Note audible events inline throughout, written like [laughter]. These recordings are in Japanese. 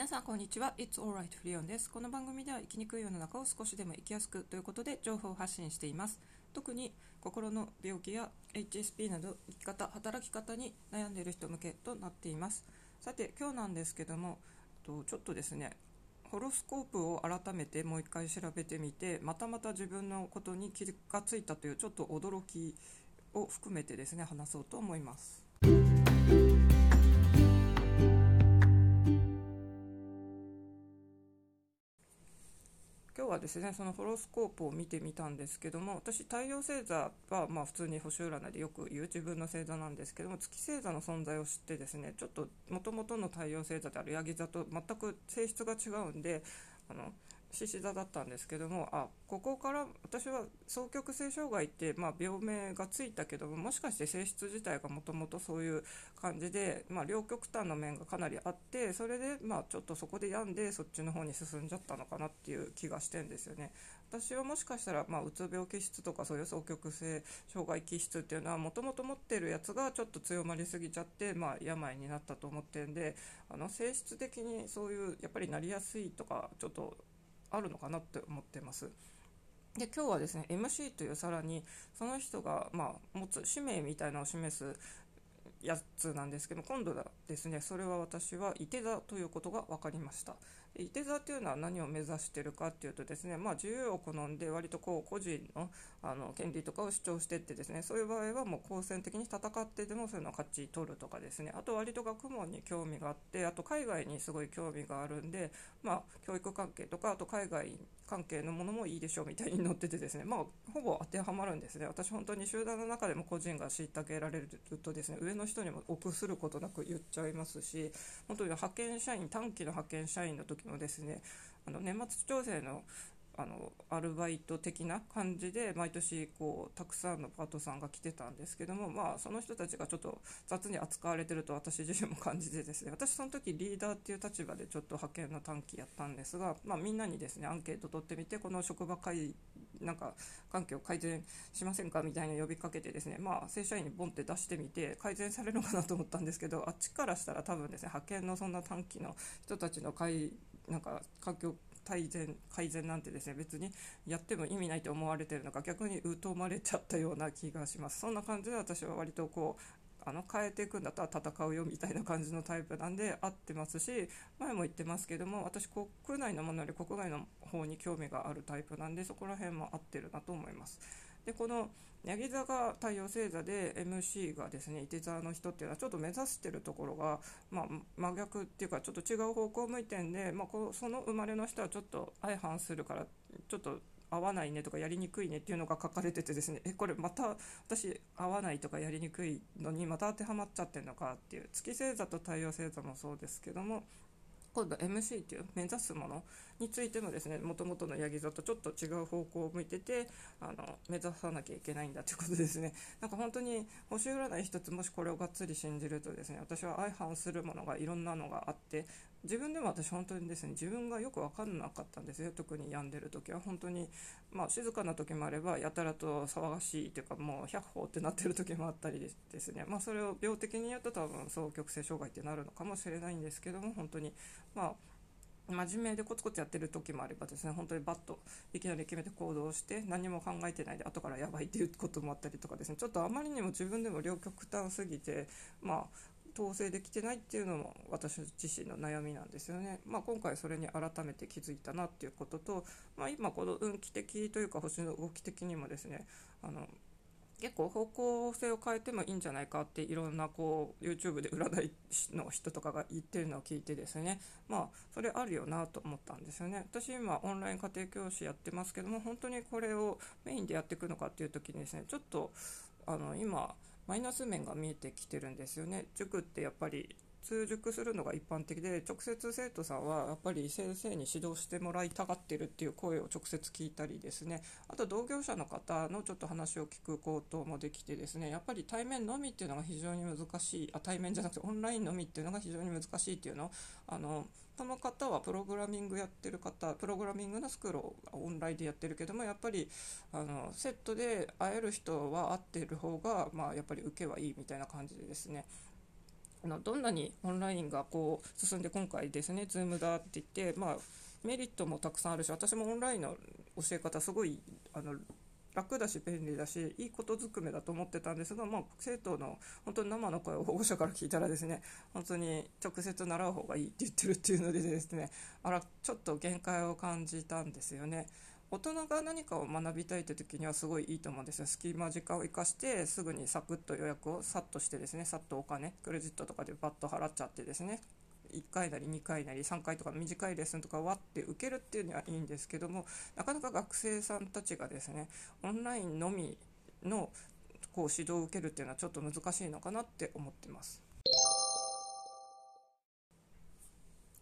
皆さんこんにちは。It's alright フリオンです。この番組では生きにくい世の中を少しでも生きやすくということで情報を発信しています。特に心の病気や HSP など生き方働き方に悩んでいる人向けとなっています。さて今日なんですけどもとちょっとですねホロスコープを改めてもう一回調べてみてまたまた自分のことに気がついたというちょっと驚きを含めてですね話そうと思います。ですね。そのホロスコープを見てみたんですけども私太陽星座はまあ普通に星占いでよく言う自分の星座なんですけども月星座の存在を知ってですねちょっともともとの太陽星座であるヤギ座と全く性質が違うんであの獅子座だったんですけどもあここから私は双極性障害って、まあ、病名がついたけどももしかして性質自体がもともとそういう感じで、まあ、両極端の面がかなりあってそれで、まあ、ちょっとそこで病んでそっちの方に進んじゃったのかなっていう気がしてんですよね。私はもしかしたら、まあ、うつ病気質とかそういう双極性障害気質っていうのはもともと持ってるやつがちょっと強まりすぎちゃって、まあ、病になったと思ってんであの性質的にそういうやっぱりなりやすいとかちょっとあるのかなって思ってます。で今日はですね MC というさらにその人が、まあ、持つ使命みたいなのを示すやつなんですけど今度はですねそれは私は伊手座ということが分かりました伊手座というのは何を目指しているかっていうとですね、まあ、自由を好んで割とこう個人のあの権利とかを主張していってですねそういう場合はもう好戦的に戦ってでもそういうのを勝ち取るとかですねあと割と学問に興味があってあと海外にすごい興味があるんで、まあ、教育関係とかあと海外関係のものもいいでしょうみたいに載っててですね、まあ、ほぼ当てはまるんですね。私本当に集団の中でも個人が虐げられるとですね上の人にも臆することなく言っちゃいますし本当に派遣社員短期の派遣社員の時もですねあの年末調整のあのアルバイト的な感じで毎年こうたくさんのパートさんが来てたんですけども、まあ、その人たちがちょっと雑に扱われてると私自身も感じてですね私その時リーダーっていう立場でちょっと派遣の短期やったんですが、まあ、みんなにですねアンケート取ってみてこの職場会なんか環境改善しませんかみたいな呼びかけてですね、まあ、正社員にボンって出してみて改善されるのかなと思ったんですけどあっちからしたら多分ですね派遣のそんな短期の人たちの会なんか環境改善改善なんてですね別にやっても意味ないと思われてるのか逆に疎まれちゃったような気がしますそんな感じで私は割とこうあの変えていくんだったら戦うよみたいな感じのタイプなんで合ってますし前も言ってますけども私国内のものより国外の方に興味があるタイプなんでそこら辺も合ってるなと思います。でこのヤギ座が太陽星座で MC がですね伊手座の人っていうのはちょっと目指してるところが、まあ、真逆っていうかちょっと違う方向向いてんで、まあ、こうその生まれの人はちょっと相反するからちょっと合わないねとかやりにくいねっていうのが書かれててですねえこれまた私合わないとかやりにくいのにまた当てはまっちゃってるのかっていう月星座と太陽星座もそうですけども今度 MC っていう目指すものについてもですねもともとのヤギ座とちょっと違う方向を向いててあの目指さなきゃいけないんだということですね。[laughs] なんか本当に星占い一つもしこれをがっつり信じるとですね私は相反するものがいろんなのがあって自分でも私本当にですね自分がよく分かんなかったんですよ。特に病んでる時は本当に。まあ静かな時もあればやたらと騒がしいというかもう百歩ってなってる時もあったりですね。まあそれを病的に言うと多分双極性障害ってなるのかもしれないんですけども本当に。まあ真面目でコツコツやってる時もあればですね本当にバッといきなり決めて行動して何も考えてないで後からやばいっていうこともあったりとかですね。ちょっとあまりにも自分でも両極端すぎてまあ統制できてないっていうのも私自身の悩みなんですよね。まあ、今回それに改めて気づいたなっていうことと、まあ、今この運気的というか星の動き的にもですねあの結構方向性を変えてもいいんじゃないかっていろんなこう YouTube で占いの人とかが言ってるのを聞いてですねまあそれあるよなと思ったんですよね私今オンライン家庭教師やってますけども本当にこれをメインでやっていくのかっていう時にですねちょっとあの今マイナス面が見えてきてるんですよね。塾ってやっぱり通熟するのが一般的で直接生徒さんはやっぱり先生に指導してもらいたがってるっていう声を直接聞いたりですね。あと同業者の方のちょっと話を聞くこともできてですねやっぱり対面のみっていうのが非常に難しいあ対面じゃなくてオンラインのみっていうのが非常に難しいっていうのをあのその方はプログラミングやってる方プログラミングのスクールをオンラインでやってるけどもやっぱりあのセットで会える人は会ってる方が、まあ、やっぱり受けはいいみたいな感じでですね。あのどんなにオンラインがこう進んで今回ですね Zoom だって言って、まあ、メリットもたくさんあるし私もオンラインの教え方すごいあの楽だし便利だしいいことずくめだと思ってたんですが、まあ、生徒の本当に生の声を保護者から聞いたらですね本当に直接習う方がいいって言ってるっていうのでですねあらちょっと限界を感じたんですよね。大人が何かを学びたいって時にはすごいいいと思うんですよ隙間時間を生かしてすぐにサクッと予約をさっとしてですねさっとお金クレジットとかでバッと払っちゃってですね1回なり2回なり3回とか短いレッスンとかわって受けるっていうにはいいんですけどもなかなか学生さんたちがですねオンラインのみのこう指導を受けるっていうのはちょっと難しいのかなって思ってます。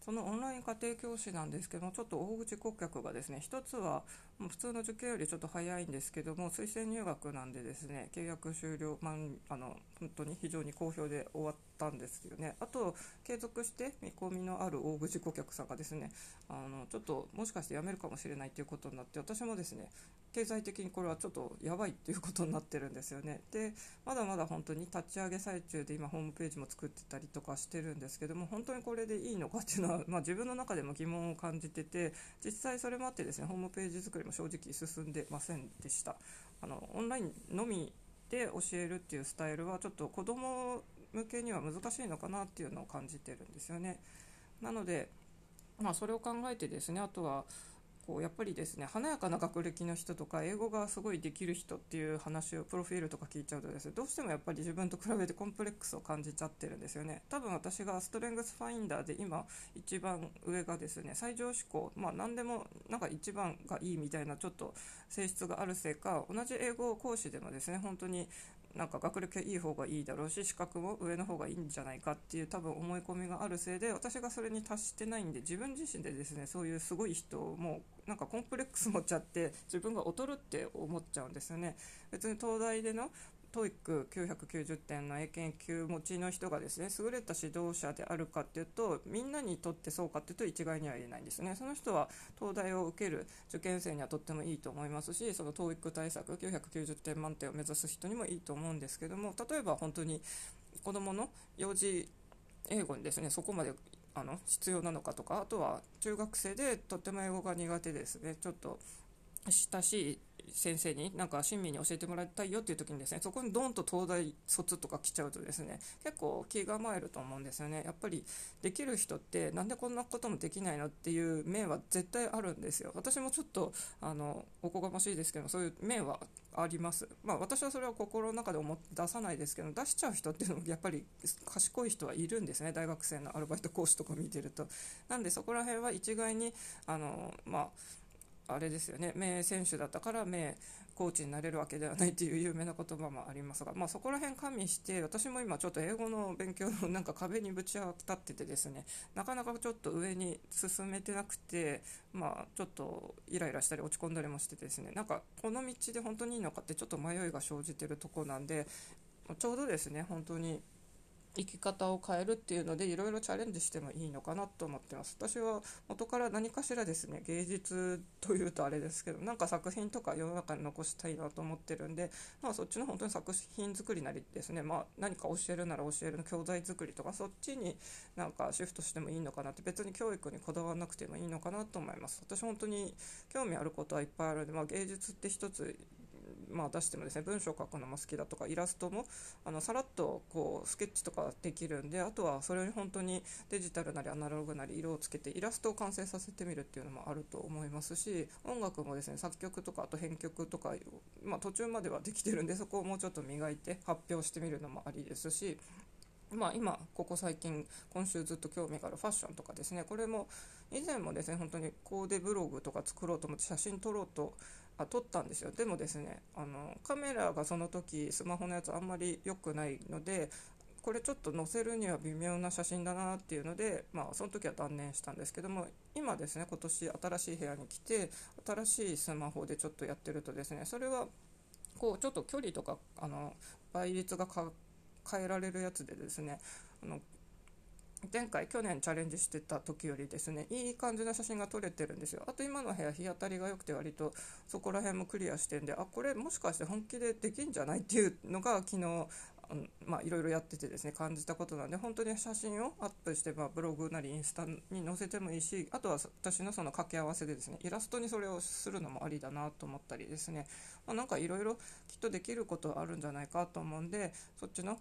そのオンライン家庭教師なんですけどもちょっと大口顧客がですね一つは普通の受験よりちょっと早いんですけども推薦入学なんでですね契約終了、まああ、の本当に非常に好評で終わったんですよねあと継続して見込みのある大口顧客さんがですねあのちょっともしかして辞めるかもしれないということになって私もですね経済的にこれはちょっとやばいっていうことになってるんですよね。でまだまだ本当に立ち上げ最中で今ホームページも作ってたりとかしてるんですけども本当にこれでいいのかっていうのは、[laughs] まあ、自分の中でも疑問を感じてて実際それもあってですねホームページ作りも正直進んでませんでした。あのオンラインのみで教えるっていうスタイルはちょっと子ども向けには難しいのかなっていうのを感じてるんですよね。なのでまあ、それを考えてですねあとはこうやっぱりですね華やかな学歴の人とか英語がすごいできる人っていう話をプロフィールとか聞いちゃうとですねどうしてもやっぱり自分と比べてコンプレックスを感じちゃってるんですよね。多分私がストレングスファインダーで今一番上がですね最上志向まあ何でもなんか一番がいいみたいなちょっと性質があるせいか同じ英語講師でもですね本当になんか学歴はいい方がいいだろうし資格も上の方がいいんじゃないかっていう多分思い込みがあるせいで私がそれに達してないんで自分自身でですねそういうすごい人もなんかコンプレックス持っちゃって自分が劣るって思っちゃうんですよね。別に東大での TOEIC990 点の英検級持ちの人がですね優れた指導者であるかっていうとみんなにとってそうかっていうと一概には言えないんですね。その人は東大を受ける受験生にはとってもいいと思いますしその TOEIC 対策990点満点を目指す人にもいいと思うんですけども例えば本当に子どもの幼児英語にですねそこまであの必要なのかとかあとは中学生でとっても英語が苦手ですね。ちょっと親しい先生になんか親身に教えてもらいたいよっていう時にですねそこにドンと東大卒とか来ちゃうとですね結構気構えると思うんですよね。やっぱりできる人ってなんでこんなこともできないのっていう面は絶対あるんですよ。私もちょっとあのおこがましいですけどそういう面はあります。まあ私はそれは心の中で思出さないですけど出しちゃう人っていうのもやっぱり賢い人はいるんですね。大学生のアルバイト講師とか見てると。なんでそこら辺は一概にあのまああれですよね。名選手だったから名コーチになれるわけではないっていう有名な言葉もありますが、まあ、そこら辺加味して私も今ちょっと英語の勉強のなんか壁にぶち当たっててですね。なかなかちょっと上に進めてなくて、まあ、ちょっとイライラしたり落ち込んだりもしてですね。なんかこの道で本当にいいのかってちょっと迷いが生じてるとこなんでちょうどですね本当に生き方を変えるっていうのでいろいろチャレンジしてもいいのかなと思ってます。私は元から何かしらですね芸術というとあれですけどなんか作品とか世の中に残したいなと思ってるんで、まあ、そっちの本当に作品作りなりですね、まあ、何か教えるなら教えるの教材作りとかそっちになんかシフトしてもいいのかなって別に教育にこだわらなくてもいいのかなと思います。私本当に興味あることはいっぱいあるので、まあ、芸術って一つまあ、出してもですね文章を書くのも好きだとかイラストもあのさらっとこうスケッチとかできるんであとはそれに本当にデジタルなりアナログなり色をつけてイラストを完成させてみるっていうのもあると思いますし音楽もですね作曲とかあと編曲とか、まあ、途中まではできてるんでそこをもうちょっと磨いて発表してみるのもありですしまあ、今ここ最近今週ずっと興味があるファッションとかですねこれも以前もですね本当にコーデブログとか作ろうと思って写真撮ろうとあ撮ったんですよ。でもですねあのカメラがその時スマホのやつあんまり良くないのでこれちょっと載せるには微妙な写真だなっていうので、まあ、その時は断念したんですけども今ですね今年新しい部屋に来て新しいスマホでちょっとやってるとですねそれはこうちょっと距離とかあの倍率が変えられるやつでですねあの前回去年チャレンジしてた時よりですねいい感じの写真が撮れてるんですよ。あと今の部屋日当たりが良くて割とそこら辺もクリアしてんであこれもしかして本気でできんじゃないっていうのが昨日うんまあ、いろいろやっててですね感じたことなんで本当に写真をアップして、まあ、ブログなりインスタに載せてもいいしあとは私のその掛け合わせでですねイラストにそれをするのもありだなと思ったりですね、まあ、なんかいろいろきっとできることあるんじゃないかと思うんでそっちの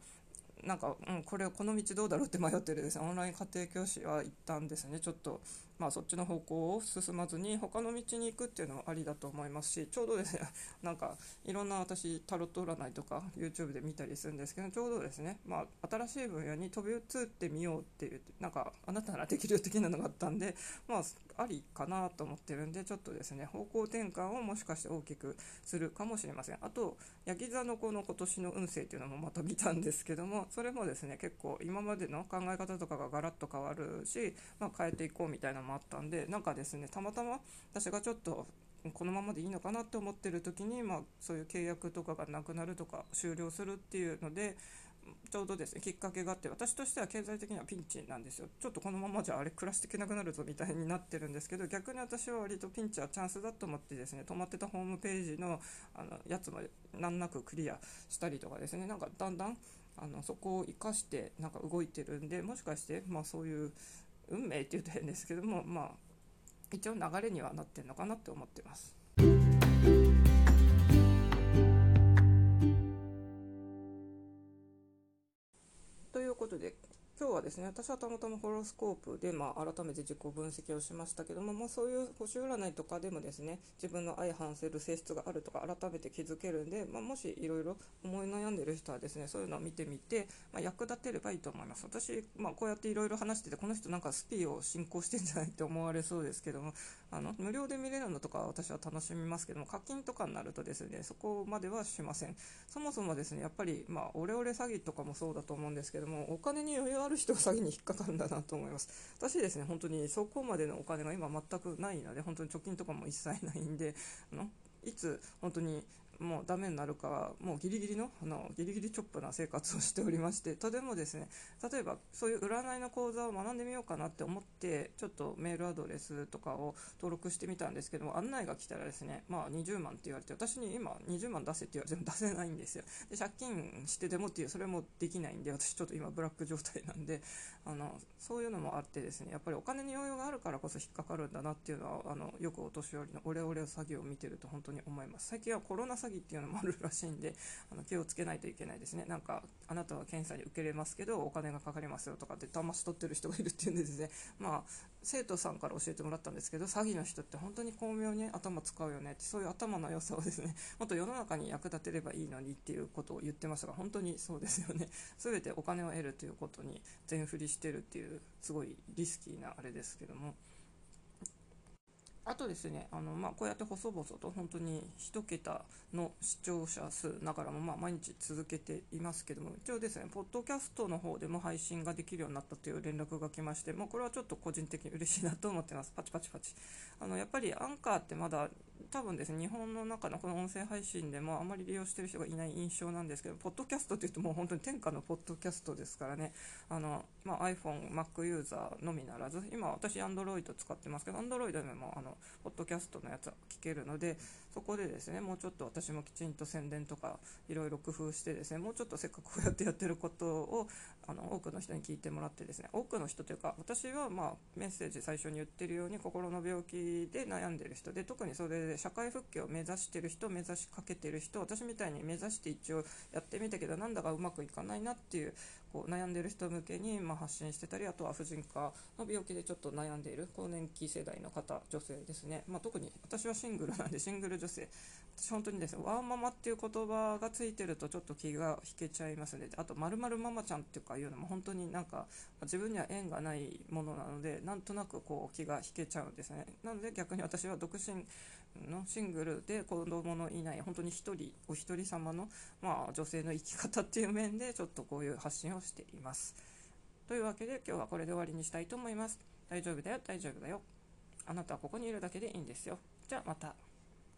なんか、うん、これこの道どうだろうって迷ってるですねオンライン家庭教師は一旦ですね。ちょっとまあ、そっちの方向を進まずに他の道に行くっていうのはありだと思いますしちょうどですね [laughs] なんかいろんな私タロット占いとか YouTube で見たりするんですけどちょうどですね、まあ、新しい分野に飛び移ってみようっていうなんかあなたならできるよ的なのがあったんで、まあ、ありかなと思ってるんでちょっとですね方向転換をもしかして大きくするかもしれません。あとヤギ座の子の今年の運勢っていうのもまた見たんですけどもそれもですね結構今までの考え方とかがガラッと変わるし、まあ、変えていこうみたいなもあったんでなんかですねたまたま私がちょっとこのままでいいのかなって思ってる時に、まあ、そういう契約とかがなくなるとか終了するっていうのでちょうどですねきっかけがあって私としては経済的にはピンチなんですよ。ちょっとこのままじゃあれ暮らしていけなくなるぞみたいになってるんですけど逆に私は割とピンチはチャンスだと思ってですね止まってたホームページのあのやつまで難なくクリアしたりとかですねなんかだんだんあのそこを生かしてなんか動いてるんでもしかして、まあ、そういう運命って言うと変ですけども、まあ、一応流れにはなってるのかなって思ってます。はですね。私はたまたまホロスコープで、まあ、改めて自己分析をしましたけども、まあ、そういう星占いとかでもですね自分の相反する性質があるとか改めて気づけるんで、まあ、もしいろいろ思い悩んでる人はですねそういうのを見てみて、まあ役立てればいいと思います。私、まあこうやっていろいろ話しててこの人なんかスピーを進行してんじゃないって思われそうですけどもあの無料で見れるのとか私は楽しみますけども課金とかになるとですねそこまではしません。そもそもですねやっぱりまあオレオレ詐欺とかもそうだと思うんですけどもお金に余裕ある人が詐欺に引っかかるんだなと思います。私ですね本当にそこまでのお金が今全くないので本当に貯金とかも一切ないんであのいつ本当にもうダメになるかもうギリギリのあのギリギリチョップな生活をしておりましてとてもですね例えばそういう占いの講座を学んでみようかなって思ってちょっとメールアドレスとかを登録してみたんですけども案内が来たらですねまあ20万って言われて私に今20万出せって言われても出せないんですよ。で借金してでもっていうそれもできないんで私ちょっと今ブラック状態なんであのそういうのもあってですねやっぱりお金に余裕があるからこそ引っかかるんだなっていうのはあのよくお年寄りのオレオレ詐欺を見てると本当に思います。最近はコロナ詐欺っていうのもあるらしいんであの気をつけないといけないですね。なんかあなたは検査に受けれますけどお金がかかりますよとかって騙し取ってる人がいるっていうんでですね。[laughs] まあ生徒さんから教えてもらったんですけど詐欺の人って本当に巧妙に頭使うよねってそういう頭の良さをですね [laughs] もっと世の中に役立てればいいのにっていうことを言ってましたが本当にそうですよね。[laughs] 全てお金を得るということに全振りしてるっていうすごいリスキーなあれですけども。あとですね、あのまあ、こうやって細々と本当に1桁の視聴者数ながらもまあ毎日続けていますけども、一応ですね、ポッドキャストの方でも配信ができるようになったという連絡が来まして、まあ、これはちょっと個人的に嬉しいなと思ってます。パチパチパチ。あのやっぱりアンカーってまだ多分ですね、日本の中のこの音声配信でもあまり利用してる人がいない印象なんですけど、ポッドキャストというともう本当に天下のポッドキャストですからね、あの、まあ、iPhone、Mac ユーザーのみならず、今私 Android 使ってますけど、Android でもあの、ポッドキャストのやつは聞けるので、そこでですね、もうちょっと私もきちんと宣伝とかいろいろ工夫してですね、もうちょっとせっかくこうやってやってることをあの多くの人に聞いてもらってですね、多くの人というか、私はまあメッセージ最初に言ってるように心の病気で悩んでる人で、特にそれで社会復帰を目指してる人、目指しかけてる人、私みたいに目指して一応やってみたけど、なんだかうまくいかないなっていうこう悩んでる人向けにま発信してたりあとは婦人科の病気でちょっと悩んでいる更年期世代の方女性ですね、まあ、特に私はシングルなんでシングル女性本当にですねワーママっていう言葉がついてるとちょっと気が引けちゃいますねあとまるママちゃんっていうかいうのも本当になんか自分には縁がないものなのでなんとなくこう気が引けちゃうんですねなので逆に私は独身のシングルで子供のいない本当に1人お一人様の、まあ、女性の生き方っていう面でちょっとこういう発信をしています。というわけで今日はこれで終わりにしたいと思います。大丈夫だよ大丈夫だよ。あなたはここにいるだけでいいんですよ。じゃあまた。